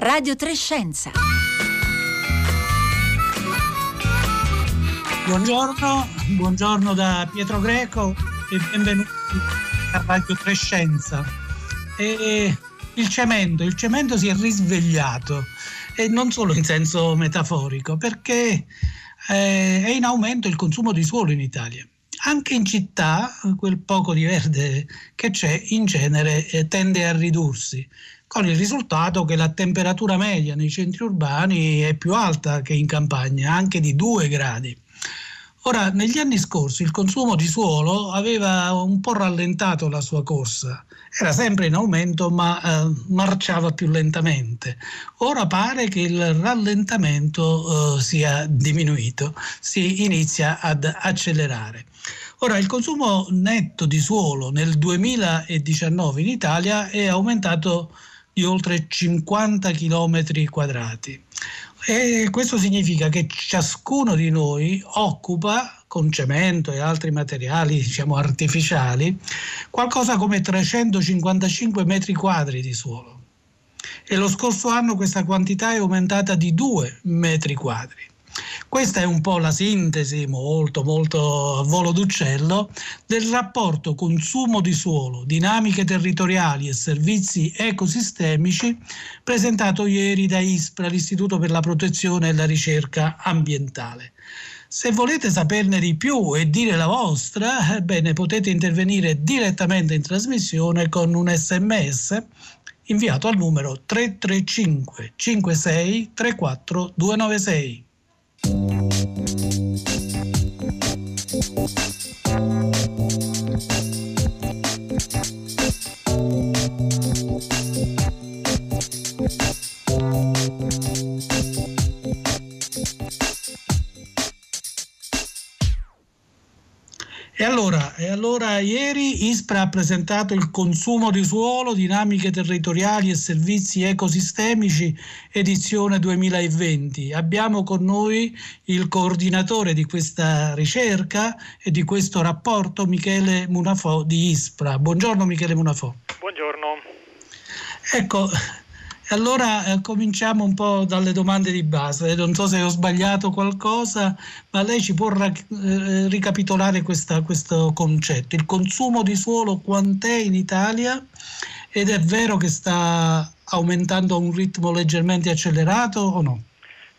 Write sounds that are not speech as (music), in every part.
Radio Trescenza. Buongiorno, buongiorno da Pietro Greco e benvenuti a Radio Trescenza. E il cemento, il cemento si è risvegliato e non solo in senso metaforico, perché eh, è in aumento il consumo di suolo in Italia. Anche in città quel poco di verde che c'è in genere eh, tende a ridursi con il risultato che la temperatura media nei centri urbani è più alta che in campagna, anche di 2 gradi. Ora, negli anni scorsi il consumo di suolo aveva un po' rallentato la sua corsa, era sempre in aumento ma eh, marciava più lentamente. Ora pare che il rallentamento eh, sia diminuito, si inizia ad accelerare. Ora, il consumo netto di suolo nel 2019 in Italia è aumentato di oltre 50 km quadrati. E questo significa che ciascuno di noi occupa con cemento e altri materiali diciamo, artificiali qualcosa come 355 metri quadri di suolo. E lo scorso anno questa quantità è aumentata di 2 metri quadri. Questa è un po' la sintesi, molto molto a volo d'uccello, del rapporto consumo di suolo, dinamiche territoriali e servizi ecosistemici presentato ieri da ISPRA, l'Istituto per la protezione e la ricerca ambientale. Se volete saperne di più e dire la vostra, ebbene potete intervenire direttamente in trasmissione con un sms inviato al numero 335 56 34 296. Thank you. ISPRA ha presentato il consumo di suolo, dinamiche territoriali e servizi ecosistemici, edizione 2020. Abbiamo con noi il coordinatore di questa ricerca e di questo rapporto, Michele Munafò di ISPRA. Buongiorno Michele Munafò. Buongiorno. Ecco, allora eh, cominciamo un po' dalle domande di base. Non so se ho sbagliato qualcosa, ma lei ci può ra- eh, ricapitolare questa, questo concetto. Il consumo di suolo quant'è in Italia? Ed è vero che sta aumentando a un ritmo leggermente accelerato o no?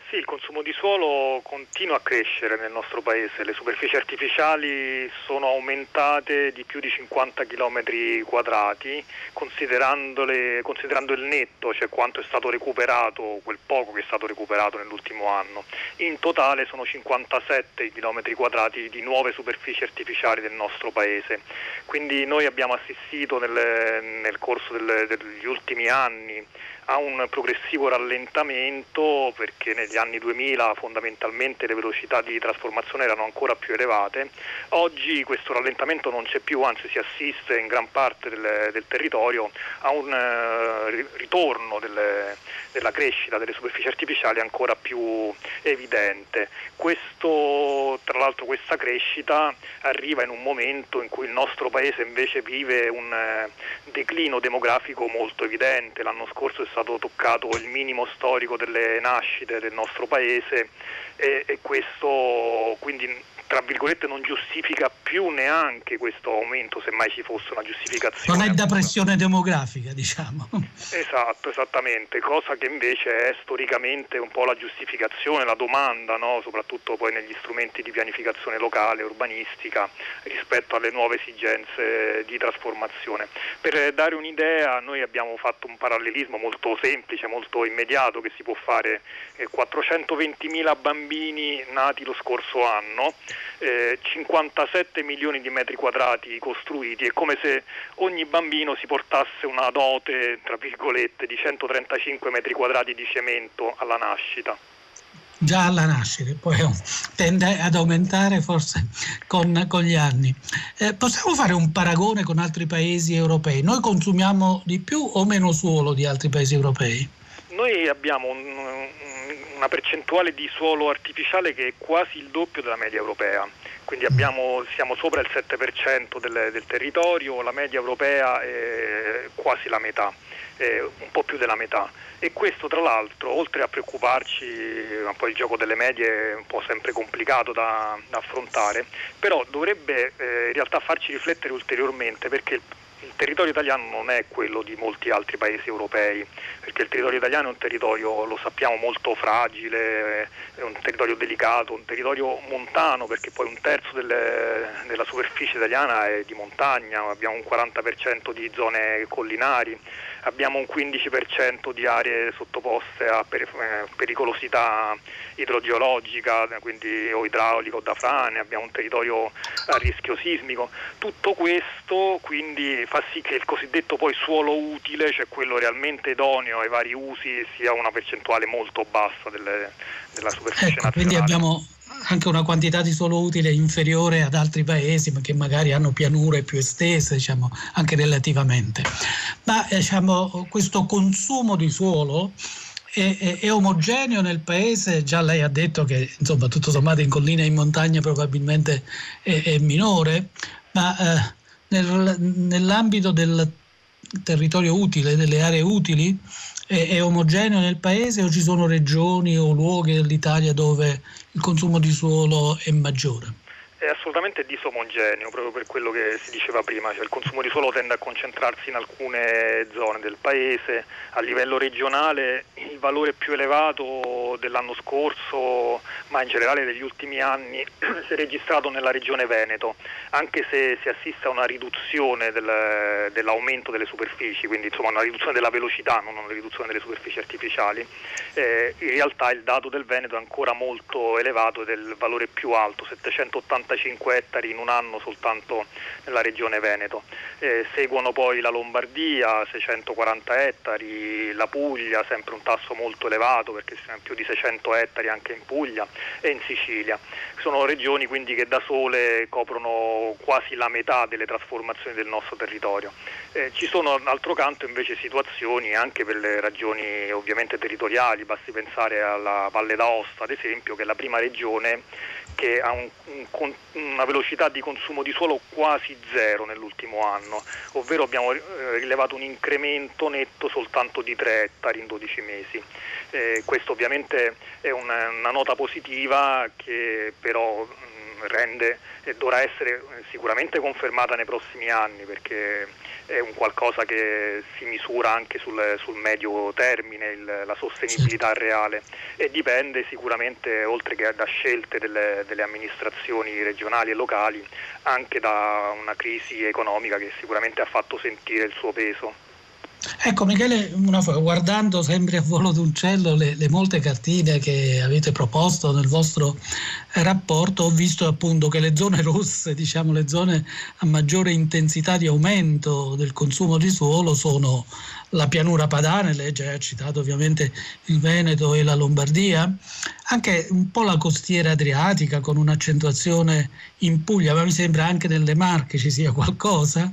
Sì, il consumo di suolo continua a crescere nel nostro paese, le superfici artificiali sono aumentate di più di 50 km quadrati, considerando il netto, cioè quanto è stato recuperato, quel poco che è stato recuperato nell'ultimo anno. In totale sono 57 km quadrati di nuove superfici artificiali del nostro paese. Quindi noi abbiamo assistito nel, nel corso del, degli ultimi anni a un progressivo rallentamento perché negli anni 2000 fondamentalmente le velocità di trasformazione erano ancora più elevate. Oggi questo rallentamento non c'è più, anzi si assiste in gran parte del, del territorio a un uh, ritorno delle, della crescita delle superfici artificiali ancora più evidente. Questo, tra l'altro questa crescita arriva in un momento in cui il nostro paese invece vive un uh, declino demografico molto evidente. L'anno scorso è stato stato toccato il minimo storico delle nascite del nostro paese e, e questo quindi tra virgolette non giustifica più neanche questo aumento, se mai ci fosse una giustificazione. Non è da pressione demografica, diciamo. Esatto, esattamente, cosa che invece è storicamente un po' la giustificazione, la domanda, no? soprattutto poi negli strumenti di pianificazione locale, urbanistica, rispetto alle nuove esigenze di trasformazione. Per dare un'idea, noi abbiamo fatto un parallelismo molto semplice, molto immediato che si può fare. 420.000 bambini nati lo scorso anno eh, 57 milioni di metri quadrati costruiti, è come se ogni bambino si portasse una dote, tra virgolette, di 135 metri quadrati di cemento alla nascita già alla nascita, poi (laughs) tende ad aumentare forse con, con gli anni. Eh, possiamo fare un paragone con altri paesi europei? Noi consumiamo di più o meno suolo di altri paesi europei? Noi abbiamo un, una percentuale di suolo artificiale che è quasi il doppio della media europea, quindi abbiamo, siamo sopra il 7% del, del territorio, la media europea è quasi la metà. un po' più della metà. E questo tra l'altro, oltre a preoccuparci, un po' il gioco delle medie è un po' sempre complicato da, da affrontare, però dovrebbe eh, in realtà farci riflettere ulteriormente perché il territorio italiano non è quello di molti altri paesi europei, perché il territorio italiano è un territorio, lo sappiamo, molto fragile, è un territorio delicato, un territorio montano, perché poi un terzo delle, della superficie italiana è di montagna, abbiamo un 40% di zone collinari, abbiamo un 15% di aree sottoposte a eh, pericolosità idrogeologica, quindi o idraulica o da frane, abbiamo un territorio a rischio sismico. Tutto questo quindi fa sì che il cosiddetto poi suolo utile, cioè quello realmente idoneo ai vari usi, sia una percentuale molto bassa delle, della superficie ecco, nazionale. Quindi abbiamo anche una quantità di suolo utile inferiore ad altri paesi che magari hanno pianure più estese, diciamo, anche relativamente. Ma eh, diciamo, questo consumo di suolo è, è, è, omogeneo nel paese, già lei ha detto che insomma tutto sommato in collina e in montagna probabilmente è, è minore, ma eh, nel, nell'ambito del territorio utile, delle aree utili, è, omogeneo nel paese o ci sono regioni o luoghi dell'Italia dove il consumo di suolo è maggiore? È assolutamente disomogeneo, proprio per quello che si diceva prima, cioè il consumo di suolo tende a concentrarsi in alcune zone del paese, a livello regionale il valore più elevato dell'anno scorso, ma in generale degli ultimi anni, (clears throat) si è registrato nella regione Veneto, anche se si assiste a una riduzione del, dell'aumento delle superfici, quindi insomma una riduzione della velocità, non una riduzione delle superfici artificiali, eh, in realtà il dato del Veneto è ancora molto elevato ed è il valore più alto, 780 85 ettari in un anno soltanto nella regione Veneto. Eh, seguono poi la Lombardia, 640 ettari, la Puglia, sempre un tasso molto elevato perché sono più di 600 ettari anche in Puglia e in Sicilia. Sono regioni quindi che da sole coprono quasi la metà delle trasformazioni del nostro territorio. Eh, ci sono d'altro canto invece situazioni anche per le ragioni ovviamente territoriali, basti pensare alla Valle d'Aosta ad esempio che è la prima regione che ha un, un, una velocità di consumo di suolo quasi zero nell'ultimo anno, ovvero abbiamo eh, rilevato un incremento netto soltanto di 3 ettari in 12 mesi. Eh, questo ovviamente è una, una nota positiva che però rende e dovrà essere sicuramente confermata nei prossimi anni perché è un qualcosa che si misura anche sul, sul medio termine, il, la sostenibilità reale e dipende sicuramente oltre che da scelte delle, delle amministrazioni regionali e locali anche da una crisi economica che sicuramente ha fatto sentire il suo peso. Ecco Michele, guardando sempre a volo d'uccello le, le molte cartine che avete proposto nel vostro rapporto, ho visto appunto che le zone rosse, diciamo le zone a maggiore intensità di aumento del consumo di suolo sono la pianura padana, lei già ha citato ovviamente il Veneto e la Lombardia, anche un po' la costiera adriatica con un'accentuazione in Puglia, ma mi sembra anche nelle Marche ci sia qualcosa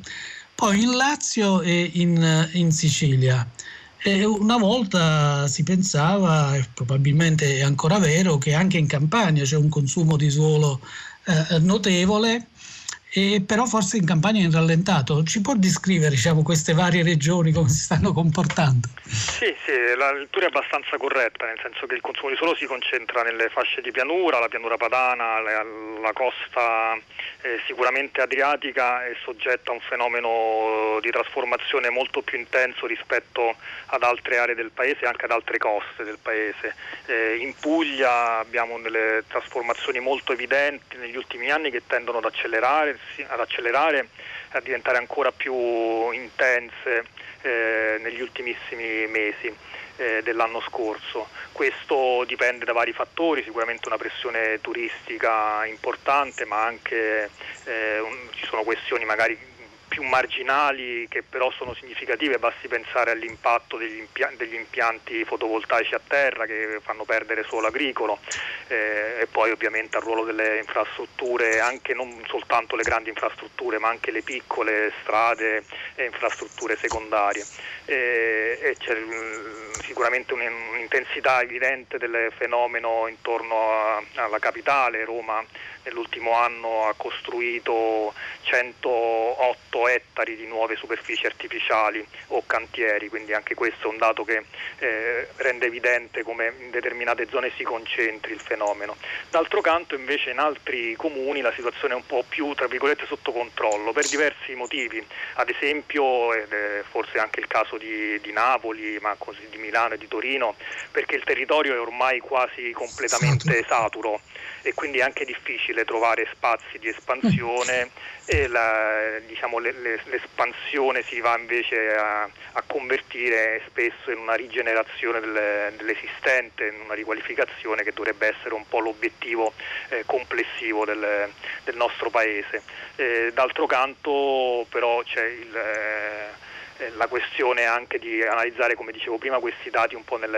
poi in Lazio e in, in Sicilia. E una volta si pensava, e probabilmente è ancora vero, che anche in Campania c'è un consumo di suolo eh, notevole e però forse in campagna è rallentato. Ci può descrivere diciamo, queste varie regioni come si stanno comportando? Sì, sì, la lettura è abbastanza corretta, nel senso che il consumo di suolo si concentra nelle fasce di pianura, la pianura padana, la, la costa eh, sicuramente adriatica è soggetta a un fenomeno di trasformazione molto più intenso rispetto ad altre aree del paese e anche ad altre coste del paese. Eh, in Puglia abbiamo delle trasformazioni molto evidenti negli ultimi anni che tendono ad accelerare, ad accelerare a diventare ancora più intense eh, negli ultimissimi mesi eh, dell'anno scorso. Questo dipende da vari fattori, sicuramente una pressione turistica importante, ma anche eh, un, ci sono questioni magari più marginali che però sono significative, basti pensare all'impatto degli, impia- degli impianti fotovoltaici a terra che fanno perdere suolo agricolo eh, e poi ovviamente al ruolo delle infrastrutture, anche non soltanto le grandi infrastrutture ma anche le piccole strade e infrastrutture secondarie. E, e c'è mm, sicuramente un'intensità evidente del fenomeno intorno a, alla capitale, Roma nell'ultimo anno ha costruito 108 100 ettari di nuove superfici artificiali o cantieri, quindi anche questo è un dato che eh, rende evidente come in determinate zone si concentri il fenomeno. D'altro canto invece in altri comuni la situazione è un po' più tra virgolette sotto controllo per diversi motivi, ad esempio eh, forse anche il caso di, di Napoli, ma così di Milano e di Torino, perché il territorio è ormai quasi completamente saturo e quindi è anche difficile trovare spazi di espansione e la, diciamo, le, le, l'espansione si va invece a, a, convertire spesso in una rigenerazione del, dell'esistente, in una riqualificazione che dovrebbe essere un po' l'obiettivo eh, complessivo del, del, nostro paese. Eh, d'altro canto però c'è il... Eh, eh, la questione anche di analizzare, come dicevo prima, questi dati un po' nel,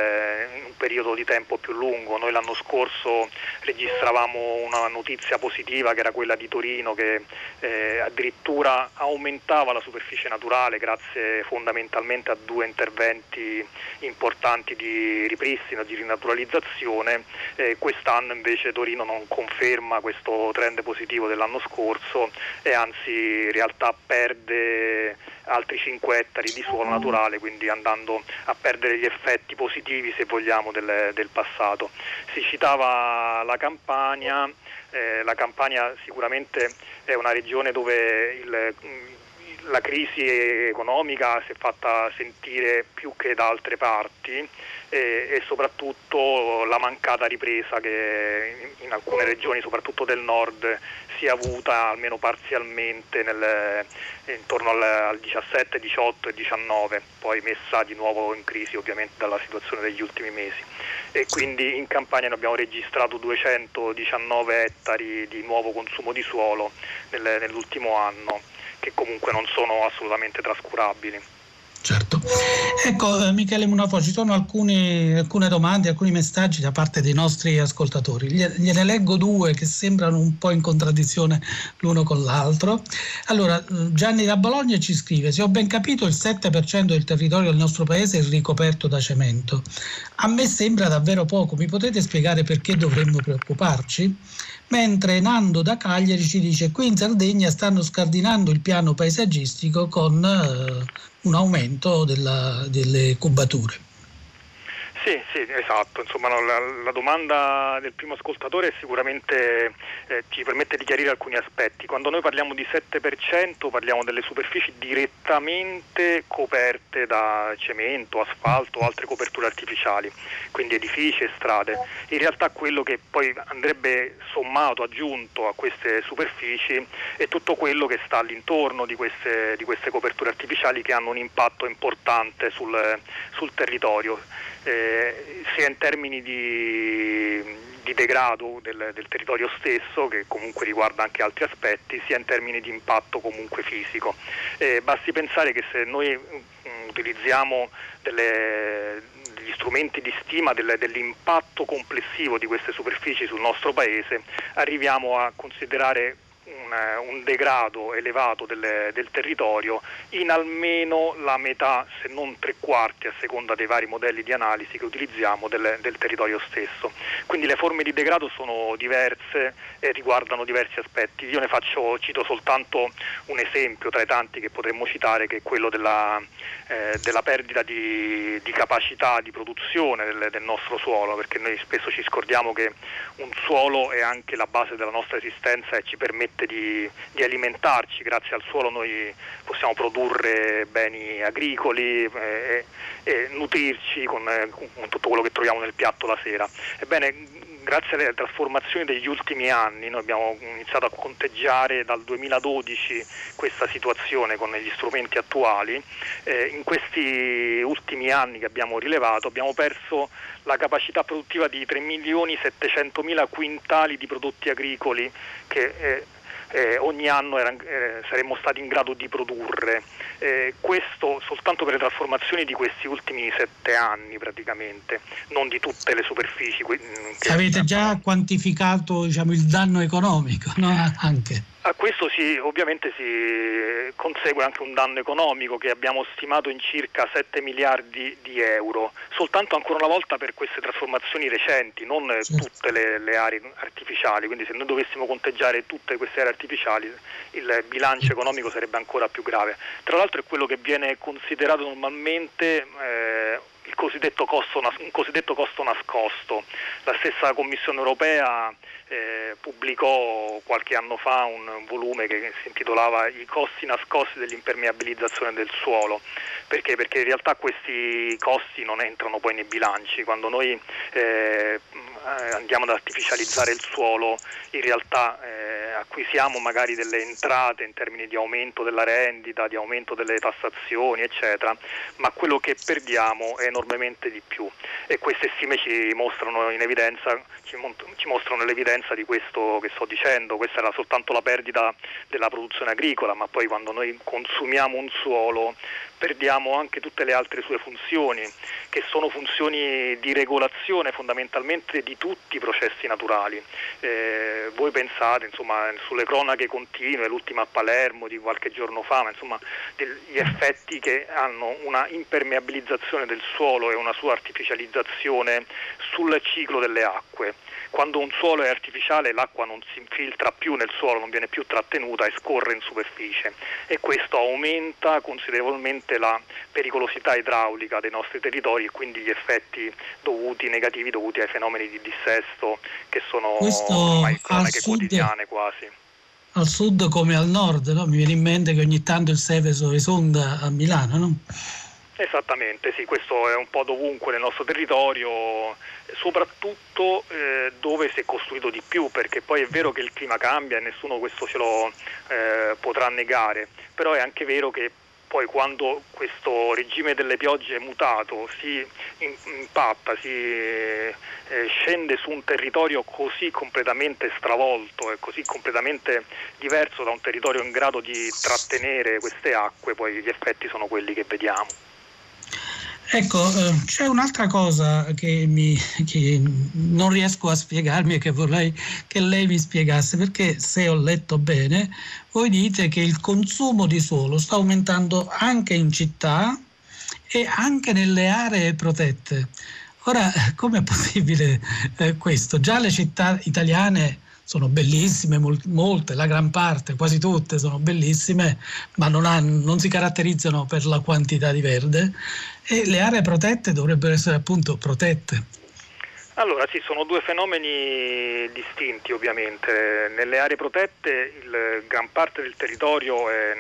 in un periodo di tempo più lungo. Noi l'anno scorso registravamo una notizia positiva che era quella di Torino che eh, addirittura aumentava la superficie naturale grazie fondamentalmente a due interventi importanti di ripristino, di rinaturalizzazione. Eh, quest'anno invece Torino non conferma questo trend positivo dell'anno scorso e anzi in realtà perde altri 5 ettari di suolo naturale, quindi andando a perdere gli effetti positivi, se vogliamo, del, del passato. Si citava la Campania, eh, la Campania sicuramente è una regione dove il, la crisi economica si è fatta sentire più che da altre parti e, e, soprattutto la mancata ripresa che in alcune regioni, soprattutto del nord, si è avuta almeno parzialmente nel, intorno al, al 17, 18 e 19, poi messa di nuovo in crisi ovviamente dalla situazione degli ultimi mesi. E quindi in Campania abbiamo registrato 219 ettari di nuovo consumo di suolo nel, nell'ultimo anno, che comunque non sono assolutamente trascurabili. Certo. Ecco, eh, Michele Munafo, ci sono alcuni, alcune domande, alcuni messaggi da parte dei nostri ascoltatori. Gliene leggo due che sembrano un po' in contraddizione l'uno con l'altro. Allora, eh, Gianni da Bologna ci scrive, se ho ben capito il 7% del territorio del nostro paese è ricoperto da cemento. A me sembra davvero poco, mi potete spiegare perché dovremmo preoccuparci? mentre Nando da Cagliari ci dice qui in Sardegna stanno scardinando il piano paesaggistico con eh, un aumento della, delle cubature. Sì, sì, esatto. Insomma, no, la, la, domanda del primo ascoltatore sicuramente eh, ci permette di chiarire alcuni aspetti. Quando noi parliamo di 7% parliamo delle superfici direttamente coperte da cemento, asfalto o altre coperture artificiali, quindi edifici e strade. In realtà quello che poi andrebbe sommato, aggiunto a queste superfici è tutto quello che sta all'intorno di queste, di queste coperture artificiali che hanno un impatto importante sul, sul territorio eh, sia in termini di, di degrado del, del, territorio stesso, che comunque riguarda anche altri aspetti, sia in termini di impatto comunque fisico. Eh, basti pensare che se noi mh, mm, utilizziamo delle, degli strumenti di stima del, dell'impatto complessivo di queste superfici sul nostro Paese, arriviamo a considerare un, un degrado elevato del, del, territorio in almeno la metà, se non tre quarti, a seconda dei vari modelli di analisi che utilizziamo del, del territorio stesso. Quindi le forme di degrado sono diverse e riguardano diversi aspetti. Io ne faccio, cito soltanto un esempio tra i tanti che potremmo citare, che è quello della, eh, della perdita di, di, capacità di produzione del, del nostro suolo, perché noi spesso ci scordiamo che un suolo è anche la base della nostra esistenza e ci permette di, di, alimentarci, grazie al suolo noi possiamo produrre beni agricoli eh, e, e nutrirci con, con, tutto quello che troviamo nel piatto la sera. Ebbene, grazie alle trasformazioni degli ultimi anni noi abbiamo iniziato a conteggiare dal 2012 questa situazione con gli strumenti attuali. Eh, in questi ultimi anni che abbiamo rilevato abbiamo perso la capacità produttiva di 3 milioni 700 mila quintali di prodotti agricoli che eh, eh, ogni anno era, eh, saremmo stati in grado di produrre. Eh, questo soltanto per le trasformazioni di questi ultimi sette anni praticamente, non di tutte le superfici. Avete già quantificato diciamo, il danno economico, no? (laughs) Anche. A questo si, ovviamente si consegue anche un danno economico che abbiamo stimato in circa 7 miliardi di euro, soltanto ancora una volta per queste trasformazioni recenti, non certo. tutte le, le, aree artificiali, quindi se noi dovessimo conteggiare tutte queste aree artificiali il bilancio economico sarebbe ancora più grave. Tra l'altro è quello che viene considerato normalmente eh, cosiddetto costo, un cosiddetto costo nascosto. La stessa Commissione europea eh, pubblicò qualche anno fa un volume che si intitolava I costi nascosti dell'impermeabilizzazione del suolo. Perché? Perché in realtà questi costi non entrano poi nei bilanci. Quando noi eh, andiamo ad artificializzare il suolo, in realtà eh, acquisiamo magari delle entrate in termini di aumento della rendita, di aumento delle tassazioni, eccetera, ma quello che perdiamo è enormemente di più. E queste stime ci mostrano in evidenza, ci, ci mostrano l'evidenza di questo che sto dicendo, questa era soltanto la perdita della produzione agricola, ma poi quando noi consumiamo un suolo perdiamo anche tutte le altre sue funzioni, che sono funzioni di regolazione fondamentalmente di tutti i processi naturali. Eh, voi pensate insomma, sulle cronache continue, l'ultima a Palermo di qualche giorno fa, ma insomma degli effetti che hanno una impermeabilizzazione del suolo e una sua artificializzazione sul ciclo delle acque. Quando un suolo è artificiale l'acqua non si infiltra più nel suolo, non viene più trattenuta e scorre in superficie e questo aumenta considerevolmente la pericolosità idraulica dei nostri territori e quindi gli effetti dovuti, negativi dovuti ai fenomeni di dissesto che sono questo ormai cronache quotidiane quasi al sud come al nord, no? mi viene in mente che ogni tanto il Seveso esonda a Milano, no? Esattamente, sì, questo è un po' dovunque nel nostro territorio, soprattutto eh, dove si è costruito di più, perché poi è vero che il clima cambia e nessuno questo ce lo eh, potrà negare, però è anche vero che poi quando questo regime delle piogge è mutato, si impatta, si eh, scende su un territorio così completamente stravolto e così completamente diverso da un territorio in grado di trattenere queste acque, poi gli effetti sono quelli che vediamo. Ecco, eh, c'è un'altra cosa che, mi, che, non riesco a spiegarmi e che vorrei che lei mi spiegasse, perché se ho letto bene, voi dite che il consumo di suolo sta aumentando anche in città e anche nelle aree protette. Ora, com'è possibile eh, questo? Già le città italiane sono bellissime, molte, la gran parte, quasi tutte sono bellissime, ma non, hanno, non si caratterizzano per la quantità di verde e le aree protette dovrebbero essere appunto protette. Allora sì, sono due fenomeni distinti ovviamente. Nelle aree protette il, gran parte del territorio è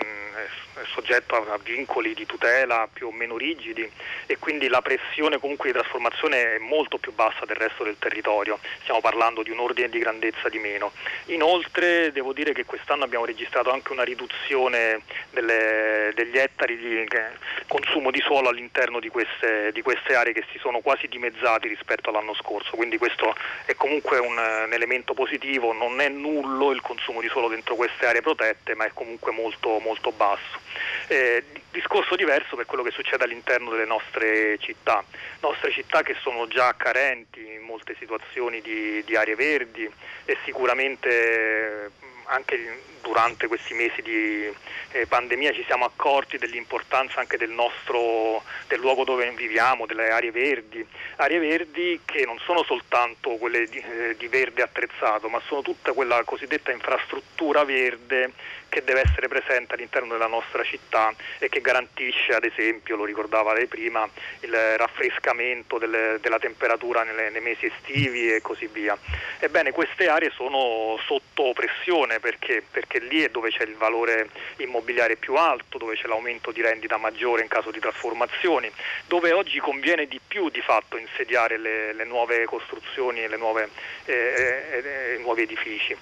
soggetto a vincoli di tutela più o meno rigidi e quindi la pressione comunque di trasformazione è molto più bassa del resto del territorio, stiamo parlando di un ordine di grandezza di meno. Inoltre devo dire che quest'anno abbiamo registrato anche una riduzione delle, degli ettari di consumo di suolo all'interno di queste, di queste, aree che si sono quasi dimezzati rispetto all'anno scorso, quindi questo è comunque un, un elemento positivo, non è nullo il consumo di suolo dentro queste aree protette ma è comunque molto, molto basso. Eh, discorso diverso per quello che succede all'interno delle nostre città, nostre città che sono già carenti in molte situazioni di, di aree verdi e sicuramente anche durante questi mesi di eh, pandemia ci siamo accorti dell'importanza anche del nostro del luogo dove viviamo, delle aree verdi, aree verdi che non sono soltanto quelle di, eh, di verde attrezzato, ma sono tutta quella cosiddetta infrastruttura verde che deve essere presente all'interno della nostra città e che garantisce ad esempio, lo ricordava lei prima, il raffrescamento delle, della temperatura nelle, nei mesi estivi e così via. Ebbene queste aree sono sotto pressione perché, perché lì è dove c'è il valore immobiliare più alto, dove c'è l'aumento di rendita maggiore in caso di trasformazioni, dove oggi conviene di più di fatto insediare le, le nuove costruzioni e eh, eh, eh, nuovi edifici.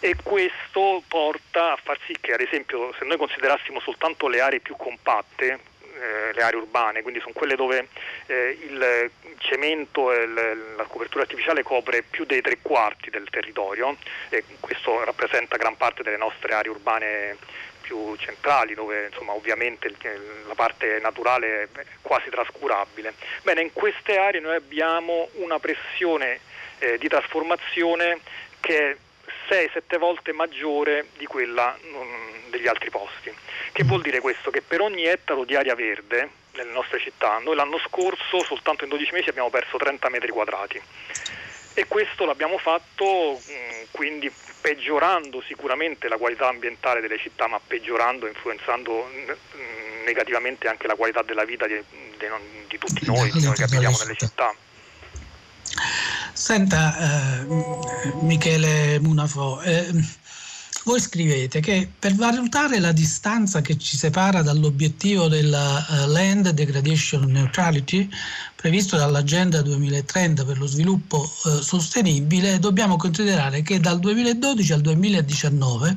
E questo porta a far sì che ad esempio se noi considerassimo soltanto le aree più compatte, eh, le aree urbane, quindi sono quelle dove eh, il cemento e la copertura artificiale copre più dei tre quarti del territorio e questo rappresenta gran parte delle nostre aree urbane più centrali dove insomma, ovviamente la parte naturale è quasi trascurabile. Bene, in queste aree noi abbiamo una pressione eh, di trasformazione che è 6-7 volte maggiore di quella um, degli altri posti. Che vuol dire questo? Che per ogni ettaro di aria verde nelle nostre città, noi l'anno scorso soltanto in 12 mesi abbiamo perso 30 metri quadrati e questo l'abbiamo fatto mm, quindi peggiorando sicuramente la qualità ambientale delle città, ma peggiorando, influenzando mm, negativamente anche la qualità della vita di, di, di tutti noi, di noi che abitiamo nelle città. Senta eh, Michele Munafo, eh, voi scrivete che per valutare la distanza che ci separa dall'obiettivo della uh, Land Degradation Neutrality previsto dall'Agenda 2030 per lo sviluppo uh, sostenibile, dobbiamo considerare che dal 2012 al 2019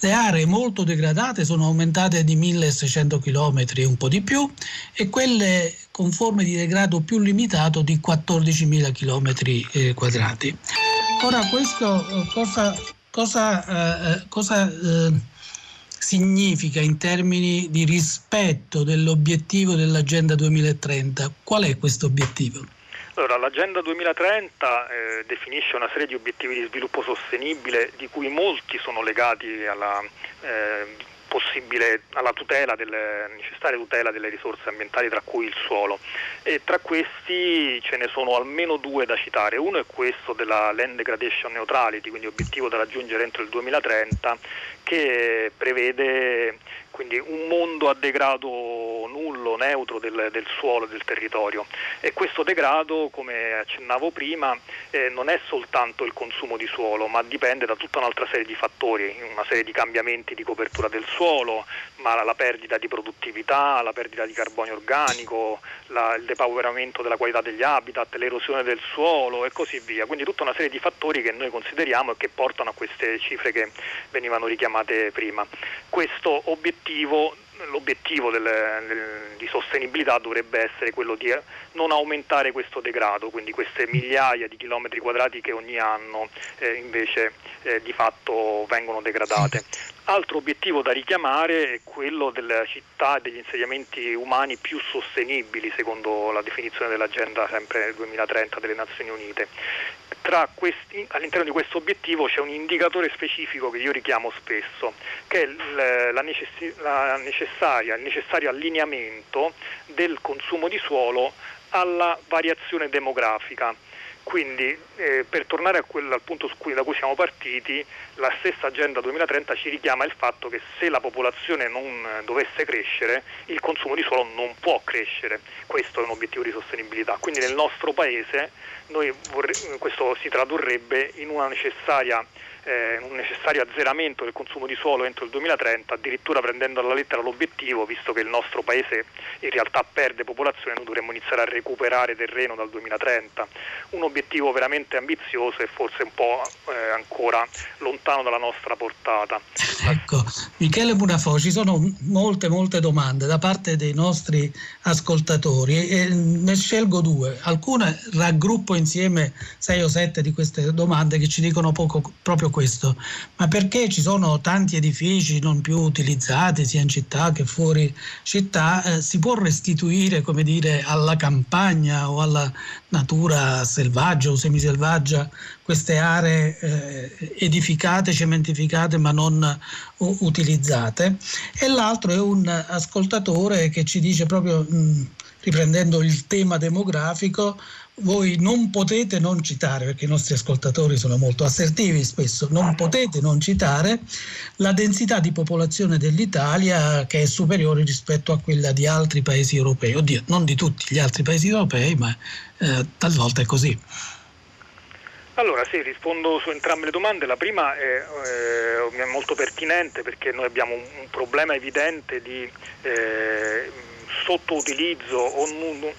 le aree molto degradate sono aumentate di 1600 km e un po' di più e quelle con forme di degrado più limitato di 14.000 km eh, quadrati. Ora questo cosa cosa, eh, eh, cosa eh, significa in termini di rispetto dell'obiettivo dell'Agenda 2030? Qual è questo obiettivo? Allora, l'Agenda 2030 eh, definisce una serie di obiettivi di sviluppo sostenibile di cui molti sono legati alla eh, possibile alla tutela delle, necessaria tutela delle risorse ambientali, tra cui il suolo. E tra questi ce ne sono almeno due da citare. Uno è questo della Land Degradation Neutrality, quindi obiettivo da raggiungere entro il 2030, che prevede quindi un mondo a degrado nullo, neutro del, del suolo e del territorio. E questo degrado, come accennavo prima, eh, non è soltanto il consumo di suolo, ma dipende da tutta un'altra serie di fattori, una serie di cambiamenti di copertura del suolo, ma la perdita di produttività, la perdita di carbonio organico, la, il depauperamento della qualità degli habitat, l'erosione del suolo e così via. Quindi tutta una serie di fattori che noi consideriamo e che portano a queste cifre che venivano richiamate prima. Questo obiettivo l'obiettivo del, del, di sostenibilità dovrebbe essere quello di non aumentare questo degrado, quindi queste migliaia di chilometri quadrati che ogni anno eh, invece eh, di fatto vengono degradate. Altro obiettivo da richiamare è quello della città e degli insediamenti umani più sostenibili, secondo la definizione dell'agenda sempre 2030 delle Nazioni Unite. Questi, all'interno di questo obiettivo c'è un indicatore specifico che io richiamo spesso, che è la necessaria, il necessario allineamento del consumo di suolo alla variazione demografica. Quindi eh, per tornare quel, al punto cui, da cui siamo partiti, la stessa Agenda 2030 ci richiama il fatto che se la popolazione non eh, dovesse crescere, il consumo di suolo non può crescere. Questo è un obiettivo di sostenibilità. Quindi nel nostro Paese vorre- questo si tradurrebbe in una necessaria eh, un necessario azzeramento del consumo di suolo entro il 2030, addirittura prendendo alla lettera l'obiettivo, visto che il nostro paese in realtà perde popolazione, noi dovremmo iniziare a recuperare terreno dal 2030. Un obiettivo veramente ambizioso e forse un po' eh, ancora lontano dalla nostra portata. (laughs) Ecco, Michele Bunafò, ci sono molte molte domande da parte dei nostri ascoltatori e ne scelgo due. Alcune raggruppo insieme sei o sette di queste domande che ci dicono poco, proprio questo, ma perché ci sono tanti edifici non più utilizzati sia in città che fuori città, eh, si può restituire come dire, alla campagna o alla natura selvaggia o semiselvaggia queste aree eh, edificate, cementificate ma non uh, utilizzate. E l'altro è un ascoltatore che ci dice proprio, mh, riprendendo il tema demografico, voi non potete non citare, perché i nostri ascoltatori sono molto assertivi spesso, non potete non citare la densità di popolazione dell'Italia che è superiore rispetto a quella di altri paesi europei. Oddio, non di tutti gli altri paesi europei, ma eh, talvolta è così. Allora sì, rispondo su entrambe le domande. La prima è, eh, molto pertinente perché noi abbiamo un, un problema evidente di eh, sottoutilizzo o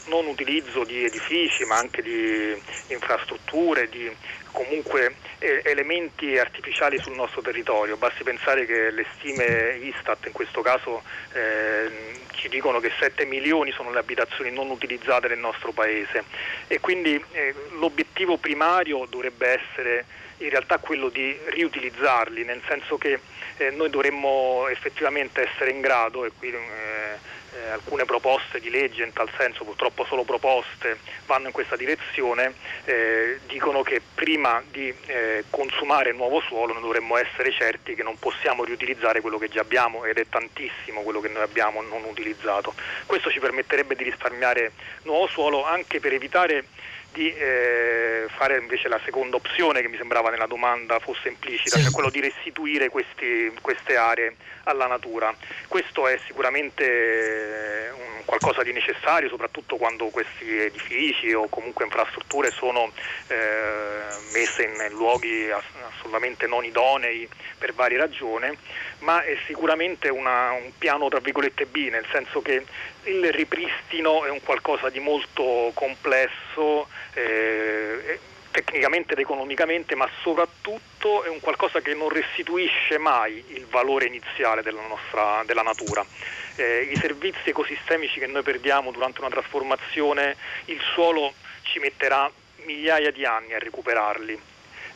non utilizzo di edifici ma anche di infrastrutture, di comunque elementi artificiali sul nostro territorio. Basti pensare che le stime Istat in questo caso eh, ci dicono che 7 milioni sono le abitazioni non utilizzate nel nostro paese e quindi eh, l'obiettivo primario dovrebbe essere in realtà quello di riutilizzarli, nel senso che eh, noi dovremmo effettivamente essere in grado, e qui eh, alcune proposte di legge, in tal senso purtroppo solo proposte, vanno in questa direzione, eh, dicono che prima di eh, consumare nuovo suolo noi dovremmo essere certi che non possiamo riutilizzare quello che già abbiamo ed è tantissimo quello che noi abbiamo non utilizzato. Questo ci permetterebbe di risparmiare nuovo suolo anche per evitare di eh, fare invece la seconda opzione che mi sembrava nella domanda fosse implicita, sì. cioè quello di restituire questi, queste aree alla natura. Questo è sicuramente un, qualcosa di necessario, soprattutto quando questi edifici o comunque infrastrutture sono eh, messe in luoghi assolutamente non idonei per varie ragioni, ma è sicuramente una, un piano tra virgolette B, nel senso che il ripristino è un qualcosa di molto complesso. Eh, tecnicamente ed economicamente, ma soprattutto è un qualcosa che non restituisce mai il valore iniziale della, nostra, della natura. Eh, I servizi ecosistemici che noi perdiamo durante una trasformazione, il suolo ci metterà migliaia di anni a recuperarli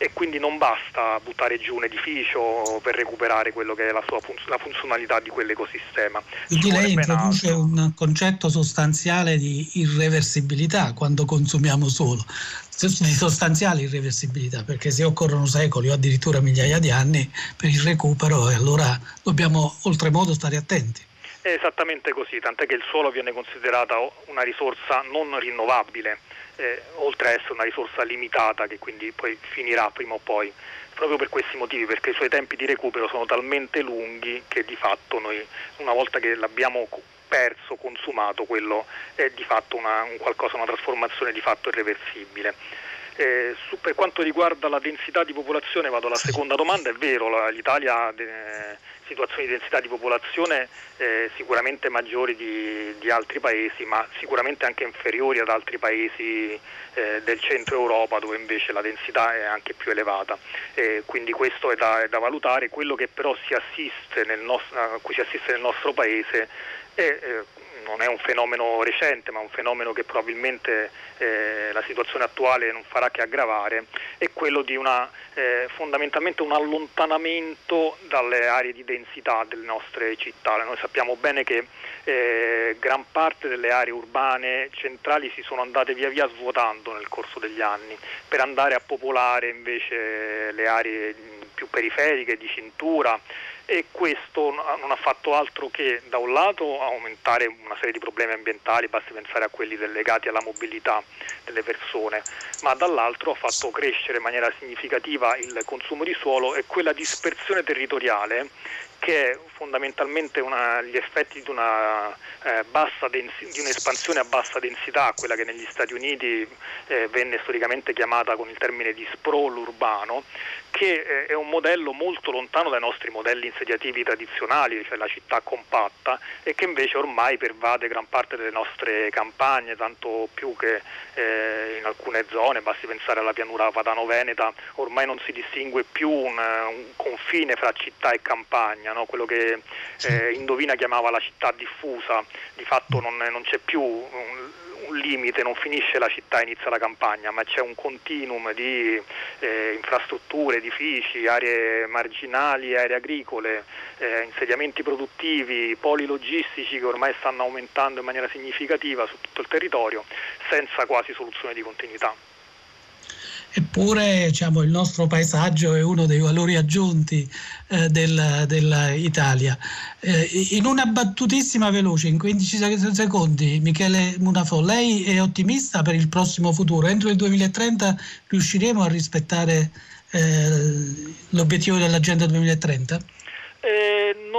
e quindi non basta buttare giù un edificio per recuperare quello che è la, sua fun- la funzionalità di quell'ecosistema. Quindi lei introduce un concetto sostanziale di irreversibilità quando consumiamo suolo di sostanziale irreversibilità, perché se occorrono secoli o addirittura migliaia di anni per il recupero, e allora dobbiamo oltremodo stare attenti. È esattamente così, tant'è che il suolo viene considerata una risorsa non rinnovabile, eh, oltre a essere una risorsa limitata che quindi poi finirà prima o poi, proprio per questi motivi, perché i suoi tempi di recupero sono talmente lunghi che di fatto noi una volta che l'abbiamo perso, consumato, quello è di fatto una, un qualcosa, una trasformazione di fatto irreversibile. Eh, su, per quanto riguarda la densità di popolazione, vado alla seconda domanda, è vero, la, l'Italia eh, situazioni di densità di popolazione eh, sicuramente maggiori di, di, altri paesi, ma sicuramente anche inferiori ad altri paesi eh, del centro Europa dove invece la densità è anche più elevata. quindi questo è da, è da, valutare. Quello che però si assiste nel nostro, a cui si assiste nel nostro paese è, eh, non è un fenomeno recente, ma un fenomeno che probabilmente eh, la situazione attuale non farà che aggravare, è quello di una, eh, fondamentalmente un allontanamento dalle aree di densità delle nostre città. Noi sappiamo bene che eh, gran parte delle aree urbane centrali si sono andate via via svuotando nel corso degli anni per andare a popolare invece le aree più periferiche di cintura e questo non ha fatto altro che da un lato aumentare una serie di problemi ambientali, basti pensare a quelli legati alla mobilità delle persone, ma dall'altro ha fatto crescere in maniera significativa il consumo di suolo e quella dispersione territoriale che è fondamentalmente una, gli effetti di, una, eh, densi, di, un'espansione a bassa densità, quella che negli Stati Uniti eh, venne storicamente chiamata con il termine di sprawl urbano, che eh, è un modello molto lontano dai nostri modelli insediativi tradizionali, cioè la città compatta, e che invece ormai pervade gran parte delle nostre campagne, tanto più che eh, in alcune zone, basti pensare alla pianura padano-veneta, ormai non si distingue più un, un confine fra città e campagna, no? quello che eh, Indovina chiamava la città diffusa, di fatto non, non c'è più un, un limite, non finisce la città, inizia la campagna, ma c'è un continuum di eh, infrastrutture, edifici, aree marginali, aree agricole, eh, insediamenti produttivi, poli logistici che ormai stanno aumentando in maniera significativa su tutto il territorio, senza quasi soluzione di continuità. Eppure diciamo, il nostro paesaggio è uno dei valori aggiunti eh, del, dell'Italia. Eh, in una battutissima veloce, in 15 secondi, Michele Munafò, lei è ottimista per il prossimo futuro? Entro il 2030 riusciremo a rispettare eh, l'obiettivo dell'Agenda 2030?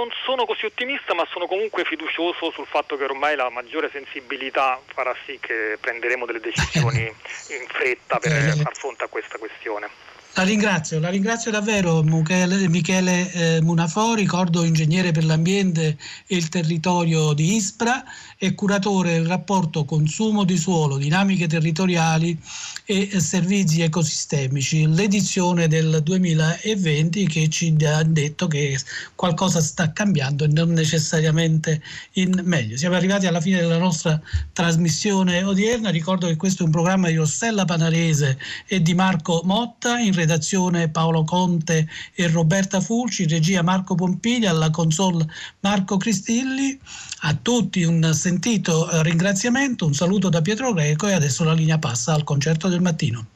Non sono così ottimista, ma sono comunque fiducioso sul fatto che ormai la maggiore sensibilità farà sì che prenderemo delle decisioni (laughs) in fretta per eh. far fronte a questa questione. La ringrazio, la ringrazio davvero Michele, Michele eh, Munafò, ricordo ingegnere per l'ambiente e il territorio di Ispra e curatore del rapporto consumo di suolo, dinamiche territoriali e servizi ecosistemici, l'edizione del 2020 che ci ha detto che qualcosa sta cambiando e non necessariamente in meglio. Siamo arrivati alla fine della nostra trasmissione odierna, ricordo che questo è un programma di Rossella Panarese e di Marco Motta in redazione Paolo Conte e Roberta Fulci, regia Marco Pompiglia, alla console Marco Cristilli. A tutti un sentito ringraziamento, un saluto da Pietro Greco e adesso la linea passa al concerto del mattino.